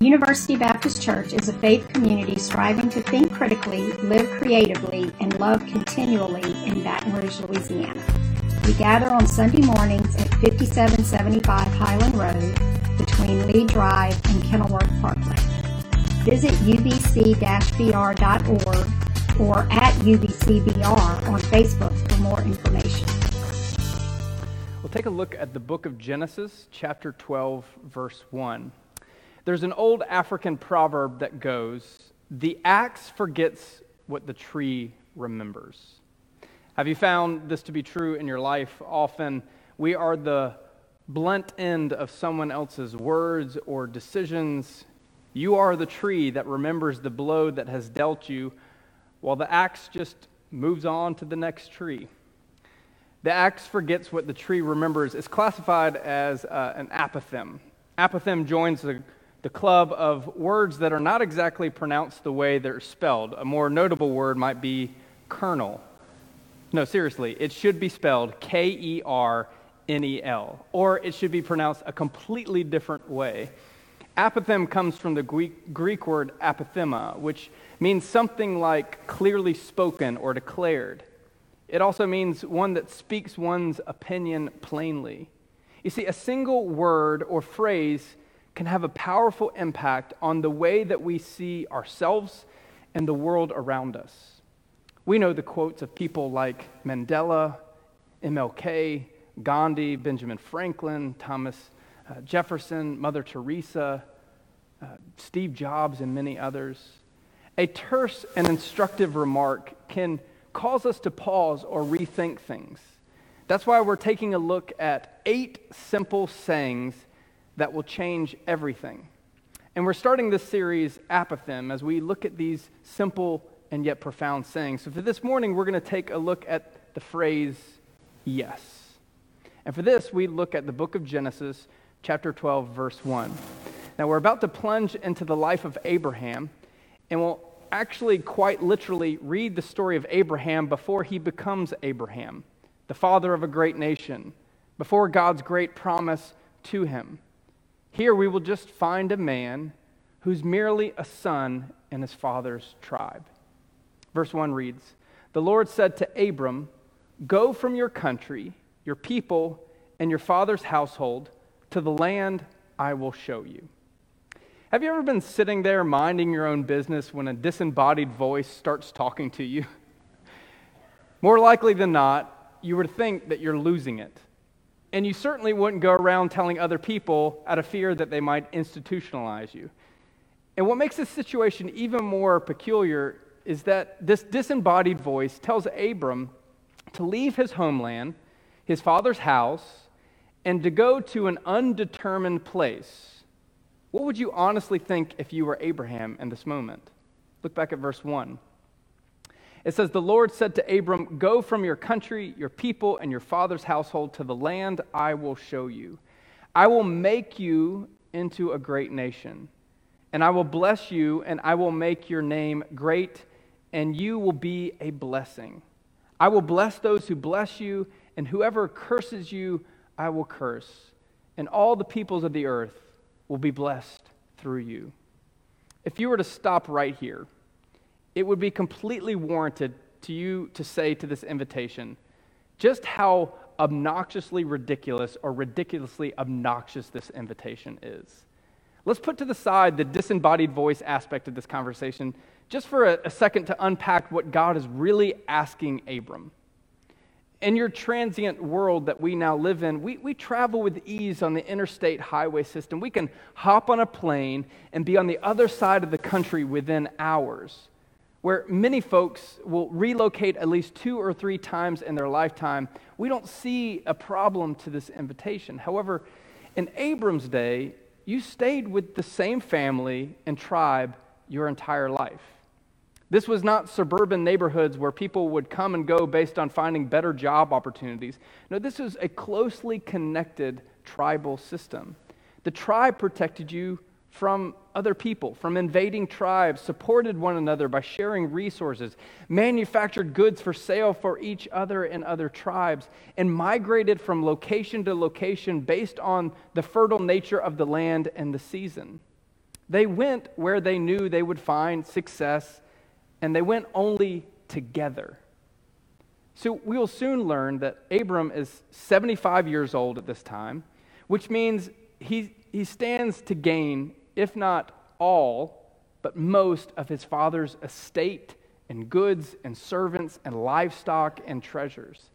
University Baptist Church is a faith community striving to think critically, live creatively, and love continually in Baton Rouge, Louisiana. We gather on Sunday mornings at 5775 Highland Road between Lee Drive and Kenilworth Parkway. Visit ubc-br.org or at ubcbr on Facebook for more information. We'll take a look at the book of Genesis, chapter 12, verse 1. There's an old African proverb that goes, The axe forgets what the tree remembers. Have you found this to be true in your life? Often we are the blunt end of someone else's words or decisions. You are the tree that remembers the blow that has dealt you, while the axe just moves on to the next tree. The axe forgets what the tree remembers. It's classified as uh, an apothegm. Apothegm joins the the club of words that are not exactly pronounced the way they're spelled. A more notable word might be colonel. No, seriously, it should be spelled K E R N E L, or it should be pronounced a completely different way. Apothegm comes from the Greek, Greek word apothema, which means something like clearly spoken or declared. It also means one that speaks one's opinion plainly. You see, a single word or phrase can have a powerful impact on the way that we see ourselves and the world around us. We know the quotes of people like Mandela, MLK, Gandhi, Benjamin Franklin, Thomas uh, Jefferson, Mother Teresa, uh, Steve Jobs, and many others. A terse and instructive remark can cause us to pause or rethink things. That's why we're taking a look at eight simple sayings that will change everything. And we're starting this series, Apothegm, as we look at these simple and yet profound sayings. So for this morning, we're going to take a look at the phrase, yes. And for this, we look at the book of Genesis, chapter 12, verse 1. Now, we're about to plunge into the life of Abraham, and we'll actually quite literally read the story of Abraham before he becomes Abraham, the father of a great nation, before God's great promise to him. Here we will just find a man who's merely a son in his father's tribe. Verse 1 reads The Lord said to Abram, Go from your country, your people, and your father's household to the land I will show you. Have you ever been sitting there minding your own business when a disembodied voice starts talking to you? More likely than not, you would think that you're losing it. And you certainly wouldn't go around telling other people out of fear that they might institutionalize you. And what makes this situation even more peculiar is that this disembodied voice tells Abram to leave his homeland, his father's house, and to go to an undetermined place. What would you honestly think if you were Abraham in this moment? Look back at verse 1. It says, The Lord said to Abram, Go from your country, your people, and your father's household to the land I will show you. I will make you into a great nation, and I will bless you, and I will make your name great, and you will be a blessing. I will bless those who bless you, and whoever curses you, I will curse. And all the peoples of the earth will be blessed through you. If you were to stop right here, it would be completely warranted to you to say to this invitation just how obnoxiously ridiculous or ridiculously obnoxious this invitation is. Let's put to the side the disembodied voice aspect of this conversation just for a, a second to unpack what God is really asking Abram in your transient world that we now live in, we, we travel with ease on the interstate highway system. We can hop on a plane and be on the other side of the country within hours where many folks will relocate at least two or three times in their lifetime, we don't see a problem to this invitation. However, in Abram's day, you stayed with the same family and tribe your entire life. This was not suburban neighborhoods where people would come and go based on finding better job opportunities. No, this was a closely connected tribal system. The tribe protected you from other people, from invading tribes, supported one another by sharing resources, manufactured goods for sale for each other and other tribes, and migrated from location to location based on the fertile nature of the land and the season. They went where they knew they would find success, and they went only together. So we will soon learn that Abram is 75 years old at this time, which means he, he stands to gain, if not all, but most of his father's estate and goods and servants and livestock and treasures.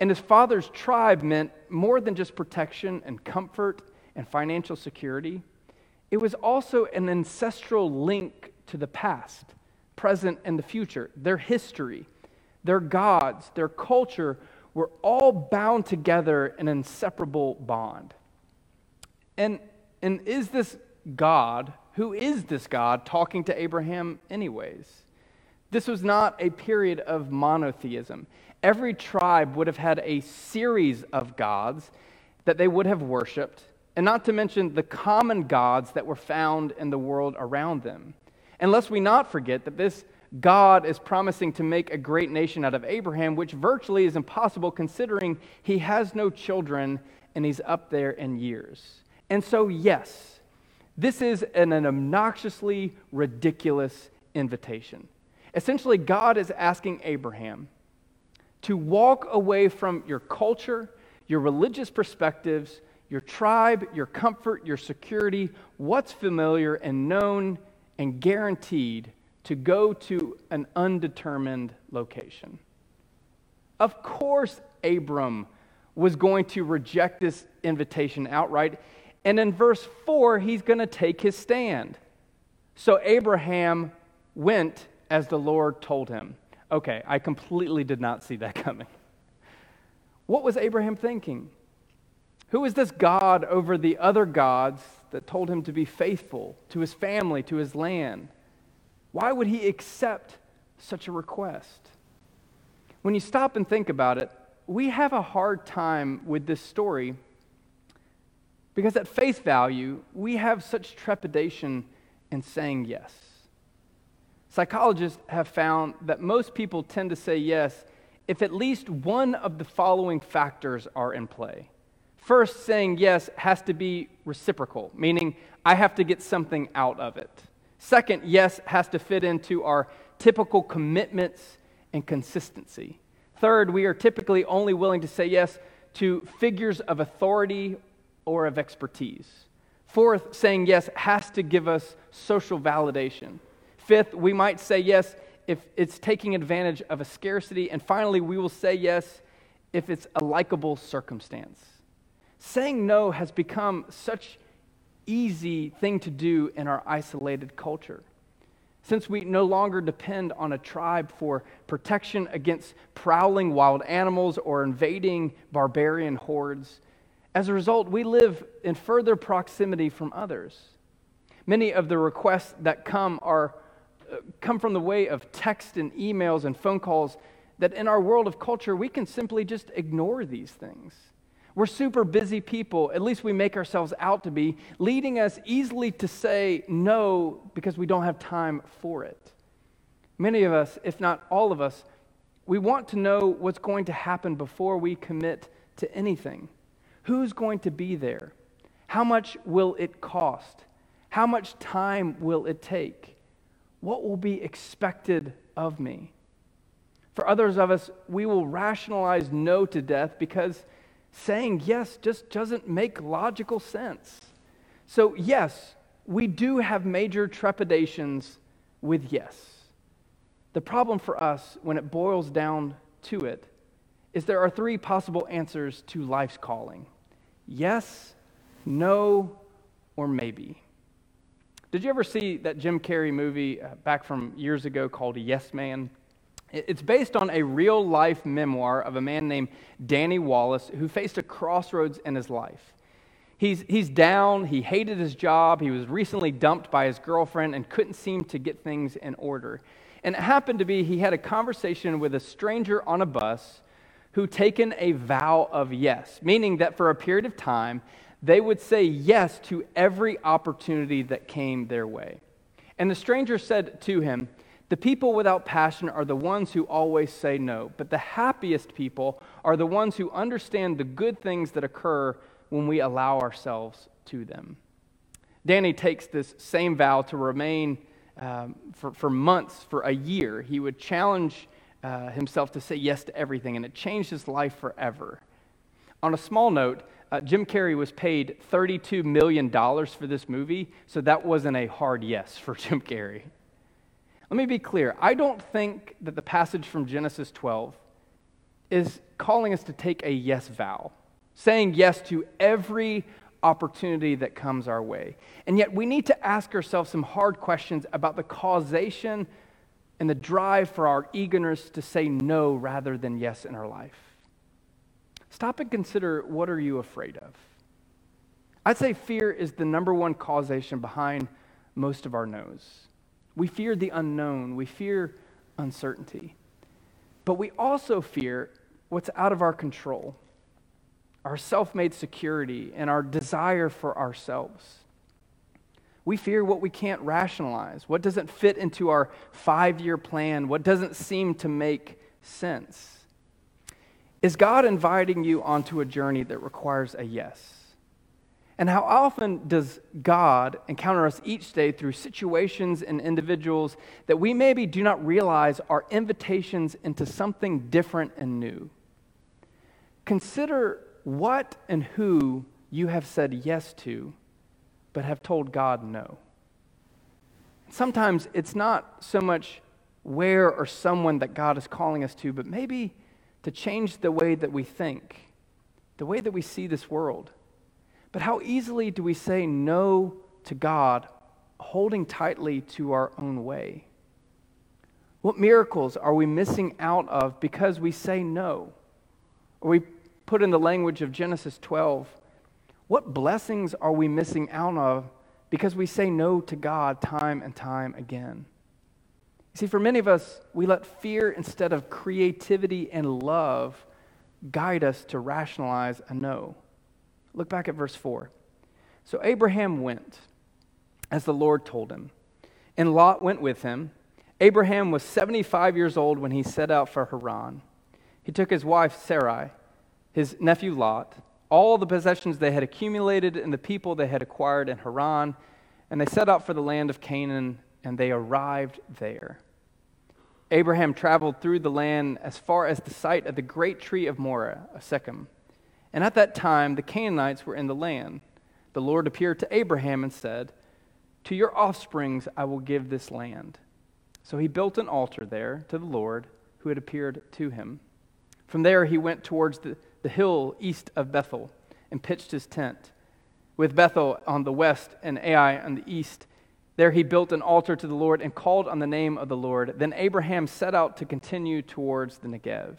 And his father's tribe meant more than just protection and comfort and financial security. It was also an ancestral link to the past, present, and the future. Their history, their gods, their culture were all bound together in an inseparable bond. And, and is this God, who is this God, talking to Abraham, anyways? This was not a period of monotheism. Every tribe would have had a series of gods that they would have worshiped and not to mention the common gods that were found in the world around them. And lest we not forget that this God is promising to make a great nation out of Abraham, which virtually is impossible considering he has no children and he's up there in years. And so, yes, this is an, an obnoxiously ridiculous invitation. Essentially, God is asking Abraham to walk away from your culture, your religious perspectives, your tribe, your comfort, your security, what's familiar and known and guaranteed to go to an undetermined location. Of course, Abram was going to reject this invitation outright. And in verse 4, he's going to take his stand. So Abraham went as the Lord told him. Okay, I completely did not see that coming. What was Abraham thinking? Who is this God over the other gods that told him to be faithful to his family, to his land? Why would he accept such a request? When you stop and think about it, we have a hard time with this story because, at face value, we have such trepidation in saying yes. Psychologists have found that most people tend to say yes if at least one of the following factors are in play. First, saying yes has to be reciprocal, meaning I have to get something out of it. Second, yes has to fit into our typical commitments and consistency. Third, we are typically only willing to say yes to figures of authority or of expertise. Fourth, saying yes has to give us social validation. Fifth, we might say yes if it's taking advantage of a scarcity. And finally, we will say yes if it's a likable circumstance. Saying no has become such easy thing to do in our isolated culture. Since we no longer depend on a tribe for protection against prowling wild animals or invading barbarian hordes, as a result, we live in further proximity from others. Many of the requests that come are uh, come from the way of text and emails and phone calls that in our world of culture we can simply just ignore these things. We're super busy people, at least we make ourselves out to be, leading us easily to say no because we don't have time for it. Many of us, if not all of us, we want to know what's going to happen before we commit to anything. Who's going to be there? How much will it cost? How much time will it take? What will be expected of me? For others of us, we will rationalize no to death because saying yes just doesn't make logical sense. So, yes, we do have major trepidations with yes. The problem for us, when it boils down to it, is there are three possible answers to life's calling yes, no, or maybe. Did you ever see that Jim Carrey movie uh, back from years ago called Yes Man? It's based on a real life memoir of a man named Danny Wallace who faced a crossroads in his life. He's, he's down, he hated his job, he was recently dumped by his girlfriend and couldn't seem to get things in order. And it happened to be he had a conversation with a stranger on a bus who taken a vow of yes, meaning that for a period of time, they would say yes to every opportunity that came their way. And the stranger said to him, the people without passion are the ones who always say no, but the happiest people are the ones who understand the good things that occur when we allow ourselves to them. Danny takes this same vow to remain um, for, for months, for a year. He would challenge uh, himself to say yes to everything, and it changed his life forever. On a small note, uh, Jim Carrey was paid $32 million for this movie, so that wasn't a hard yes for Jim Carrey. Let me be clear. I don't think that the passage from Genesis 12 is calling us to take a yes vow, saying yes to every opportunity that comes our way. And yet, we need to ask ourselves some hard questions about the causation and the drive for our eagerness to say no rather than yes in our life. Stop and consider what are you afraid of? I'd say fear is the number one causation behind most of our no's. We fear the unknown, we fear uncertainty. But we also fear what's out of our control our self made security, and our desire for ourselves. We fear what we can't rationalize, what doesn't fit into our five year plan, what doesn't seem to make sense. Is God inviting you onto a journey that requires a yes? And how often does God encounter us each day through situations and individuals that we maybe do not realize are invitations into something different and new? Consider what and who you have said yes to, but have told God no. Sometimes it's not so much where or someone that God is calling us to, but maybe to change the way that we think, the way that we see this world. But how easily do we say no to God, holding tightly to our own way? What miracles are we missing out of because we say no? Are we put in the language of Genesis 12, what blessings are we missing out of because we say no to God time and time again? You see, for many of us, we let fear instead of creativity and love guide us to rationalize a no. Look back at verse 4. So Abraham went as the Lord told him, and Lot went with him. Abraham was 75 years old when he set out for Haran. He took his wife Sarai his nephew Lot, all the possessions they had accumulated, and the people they had acquired in Haran, and they set out for the land of Canaan, and they arrived there. Abraham traveled through the land as far as the site of the great tree of Moreh, a Shechem. And at that time, the Canaanites were in the land. The Lord appeared to Abraham and said, To your offsprings I will give this land. So he built an altar there to the Lord who had appeared to him. From there, he went towards the the hill east of Bethel and pitched his tent. With Bethel on the west and Ai on the east, there he built an altar to the Lord and called on the name of the Lord. Then Abraham set out to continue towards the Negev.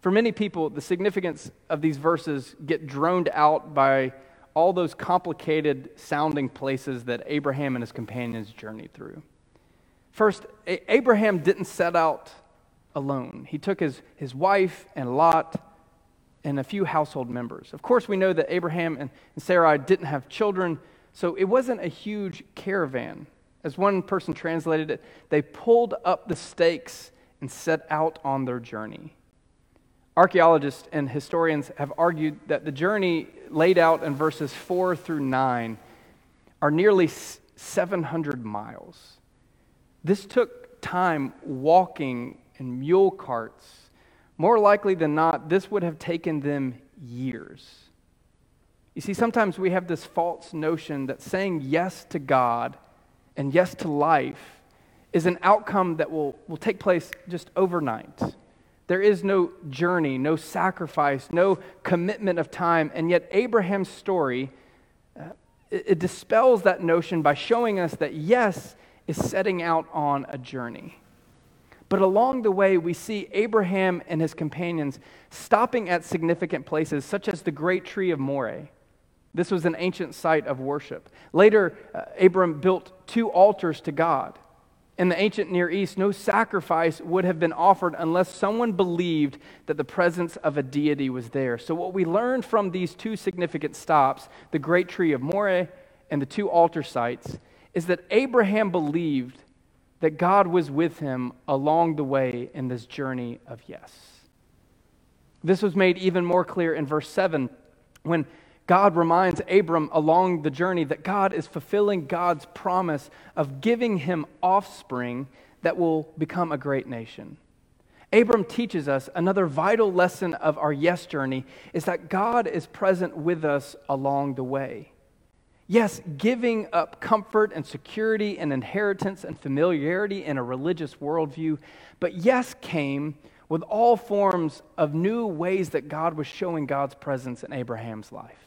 For many people, the significance of these verses get droned out by all those complicated sounding places that Abraham and his companions journeyed through. First, Abraham didn't set out alone. He took his, his wife and Lot and a few household members. Of course, we know that Abraham and Sarai didn't have children, so it wasn't a huge caravan. As one person translated it, they pulled up the stakes and set out on their journey. Archaeologists and historians have argued that the journey laid out in verses 4 through 9 are nearly 700 miles. This took time walking in mule carts more likely than not, this would have taken them years. You see, sometimes we have this false notion that saying yes to God and yes to life is an outcome that will, will take place just overnight. There is no journey, no sacrifice, no commitment of time. And yet, Abraham's story, uh, it, it dispels that notion by showing us that yes is setting out on a journey. But along the way, we see Abraham and his companions stopping at significant places, such as the great tree of Moreh. This was an ancient site of worship. Later, uh, Abram built two altars to God. In the ancient Near East, no sacrifice would have been offered unless someone believed that the presence of a deity was there. So, what we learned from these two significant stops, the great tree of Moreh and the two altar sites, is that Abraham believed that God was with him along the way in this journey of yes. This was made even more clear in verse 7 when God reminds Abram along the journey that God is fulfilling God's promise of giving him offspring that will become a great nation. Abram teaches us another vital lesson of our yes journey is that God is present with us along the way. Yes, giving up comfort and security and inheritance and familiarity in a religious worldview, but yes came with all forms of new ways that God was showing God's presence in Abraham's life.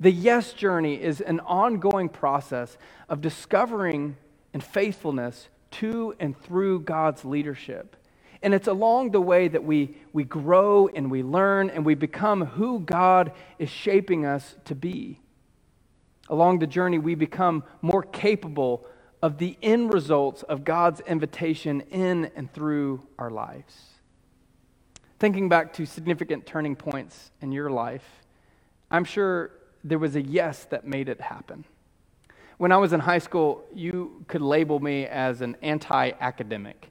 The yes journey is an ongoing process of discovering and faithfulness to and through God's leadership. And it's along the way that we, we grow and we learn and we become who God is shaping us to be. Along the journey, we become more capable of the end results of God's invitation in and through our lives. Thinking back to significant turning points in your life, I'm sure there was a yes that made it happen. When I was in high school, you could label me as an anti academic.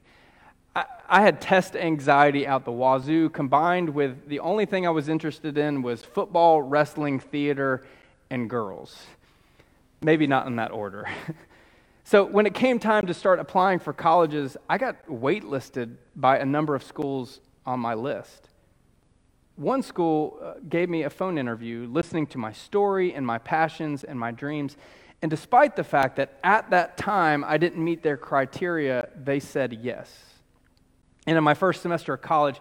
I, I, had test anxiety out the wazoo, combined with the only thing I was interested in was football, wrestling, theater, and girls. Maybe not in that order. so when it came time to start applying for colleges, I got waitlisted by a number of schools on my list. One school uh, gave me a phone interview listening to my story and my passions and my dreams. And despite the fact that at that time I didn't meet their criteria, they said yes. And in my first semester of college,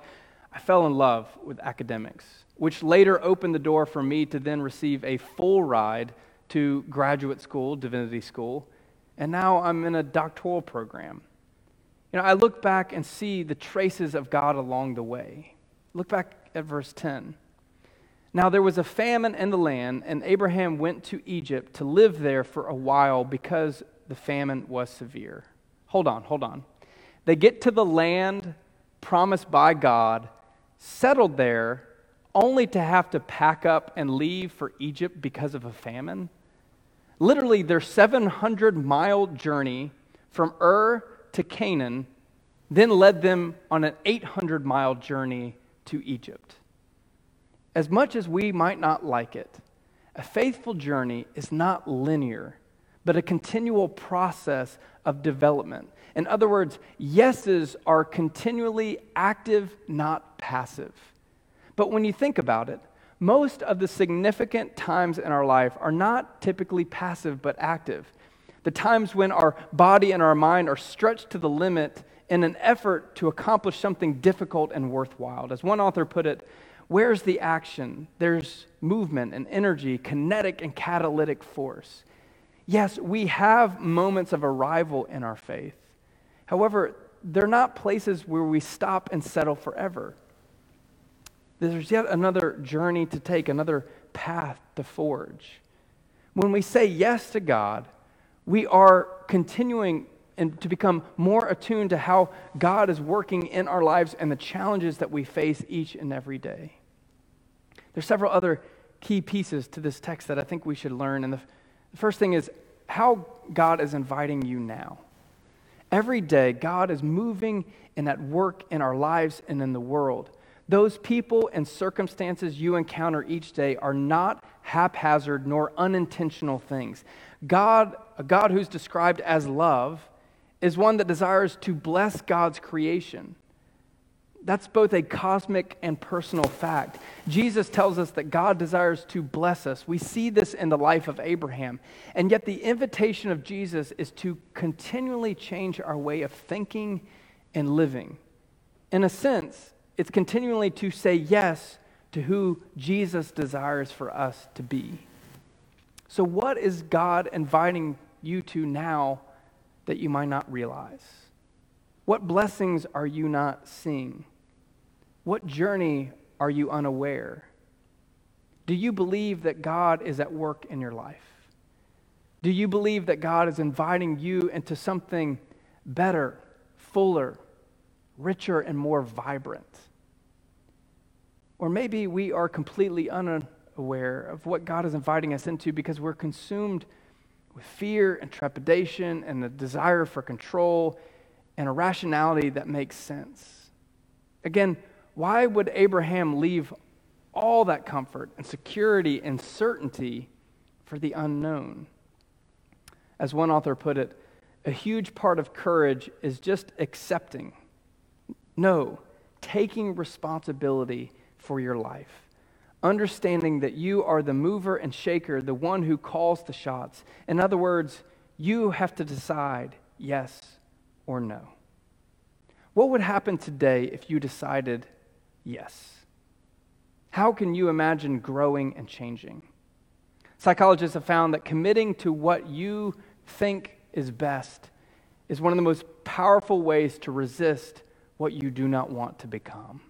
I fell in love with academics, which later opened the door for me to then receive a full ride to graduate school, divinity school. And now I'm in a doctoral program. You know, I look back and see the traces of God along the way. Look back at verse 10. Now there was a famine in the land, and Abraham went to Egypt to live there for a while because the famine was severe. Hold on, hold on. They get to the land promised by God, settled there, only to have to pack up and leave for Egypt because of a famine. Literally, their 700 mile journey from Ur to Canaan then led them on an 800 mile journey to Egypt. As much as we might not like it, a faithful journey is not linear, but a continual process of development. In other words, yeses are continually active, not passive. But when you think about it, most of the significant times in our life are not typically passive, but active. The times when our body and our mind are stretched to the limit in an effort to accomplish something difficult and worthwhile. As one author put it, where's the action? There's movement and energy, kinetic and catalytic force. Yes, we have moments of arrival in our faith. However, they're not places where we stop and settle forever. There's yet another journey to take, another path to forge. When we say yes to God, we are continuing and to become more attuned to how God is working in our lives and the challenges that we face each and every day. There's several other key pieces to this text that I think we should learn. And the, the first thing is how God is inviting you now. Every day, God is moving and at work in our lives and in the world. Those people and circumstances you encounter each day are not haphazard nor unintentional things. God, a God who's described as love, is one that desires to bless God's creation. That's both a cosmic and personal fact. Jesus tells us that God desires to bless us. We see this in the life of Abraham. And yet, the invitation of Jesus is to continually change our way of thinking and living. In a sense, it's continually to say yes to who Jesus desires for us to be. So, what is God inviting you to now that you might not realize? What blessings are you not seeing? What journey are you unaware? Do you believe that God is at work in your life? Do you believe that God is inviting you into something better, fuller, richer, and more vibrant? Or maybe we are completely unaware of what God is inviting us into because we're consumed with fear and trepidation and the desire for control and a rationality that makes sense. Again, why would Abraham leave all that comfort and security and certainty for the unknown. As one author put it, a huge part of courage is just accepting. No, taking responsibility for your life. Understanding that you are the mover and shaker, the one who calls the shots. In other words, you have to decide yes or no. What would happen today if you decided yes? How can you imagine growing and changing? Psychologists have found that committing to what you think is best is one of the most powerful ways to resist what you do not want to become.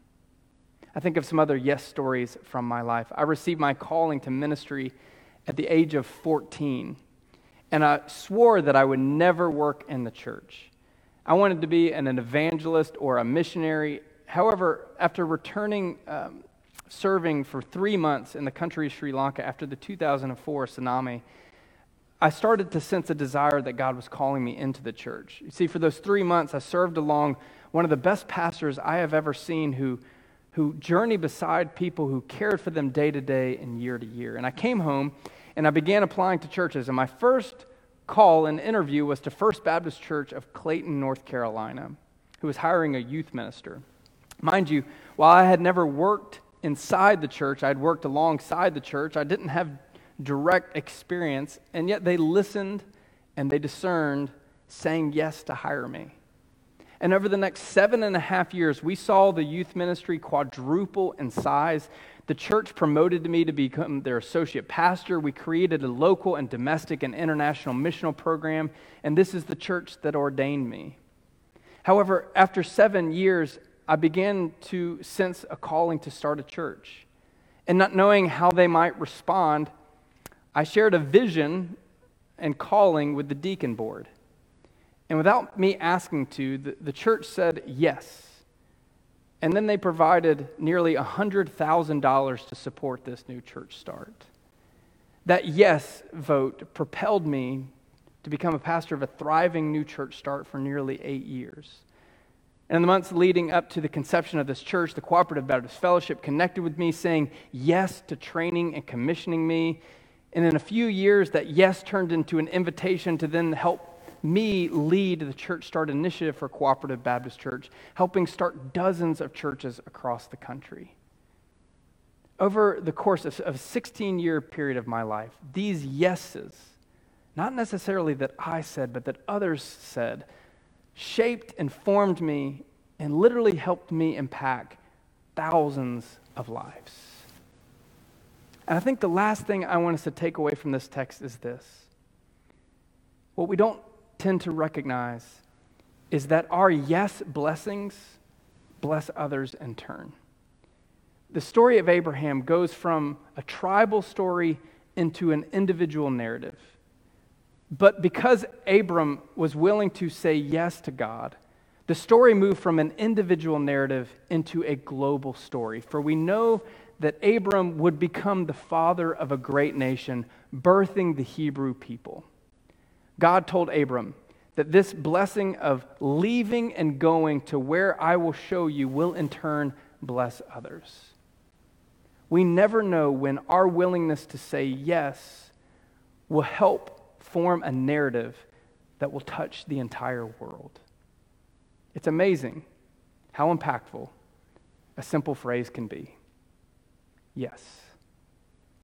I think of some other yes stories from my life. I received my calling to ministry at the age of 14, and I swore that I would never work in the church. I wanted to be an evangelist or a missionary. However, after returning, um, serving for three months in the country of Sri Lanka after the 2004 tsunami, I started to sense a desire that God was calling me into the church. You see, for those three months, I served along one of the best pastors I have ever seen who, who journeyed beside people who cared for them day to day and year to year. And I came home and I began applying to churches. And my first call and interview was to First Baptist Church of Clayton, North Carolina, who was hiring a youth minister. Mind you, while I had never worked inside the church, I'd worked alongside the church, I didn't have direct experience, and yet they listened and they discerned, saying yes to hire me. And over the next seven and a half years, we saw the youth ministry quadruple in size. The church promoted me to become their associate pastor. We created a local and domestic and international missional program, and this is the church that ordained me. However, after seven years, I began to sense a calling to start a church. And not knowing how they might respond, I shared a vision and calling with the deacon board. And without me asking to, the, the church said yes. And then they provided nearly $100,000 to support this new church start. That yes vote propelled me to become a pastor of a thriving new church start for nearly eight years. And in the months leading up to the conception of this church, the Cooperative Baptist Fellowship connected with me, saying yes to training and commissioning me and in a few years, that yes turned into an invitation to then help me lead the Church Start initiative for Cooperative Baptist Church, helping start dozens of churches across the country. Over the course of a 16 year period of my life, these yeses, not necessarily that I said, but that others said, shaped and formed me and literally helped me impact thousands of lives. And I think the last thing I want us to take away from this text is this. What we don't tend to recognize is that our yes blessings bless others in turn. The story of Abraham goes from a tribal story into an individual narrative. But because Abram was willing to say yes to God, the story moved from an individual narrative into a global story. For we know that Abram would become the father of a great nation, birthing the Hebrew people. God told Abram that this blessing of leaving and going to where I will show you will in turn bless others. We never know when our willingness to say yes will help form a narrative that will touch the entire world. It's amazing how impactful a simple phrase can be. Yes.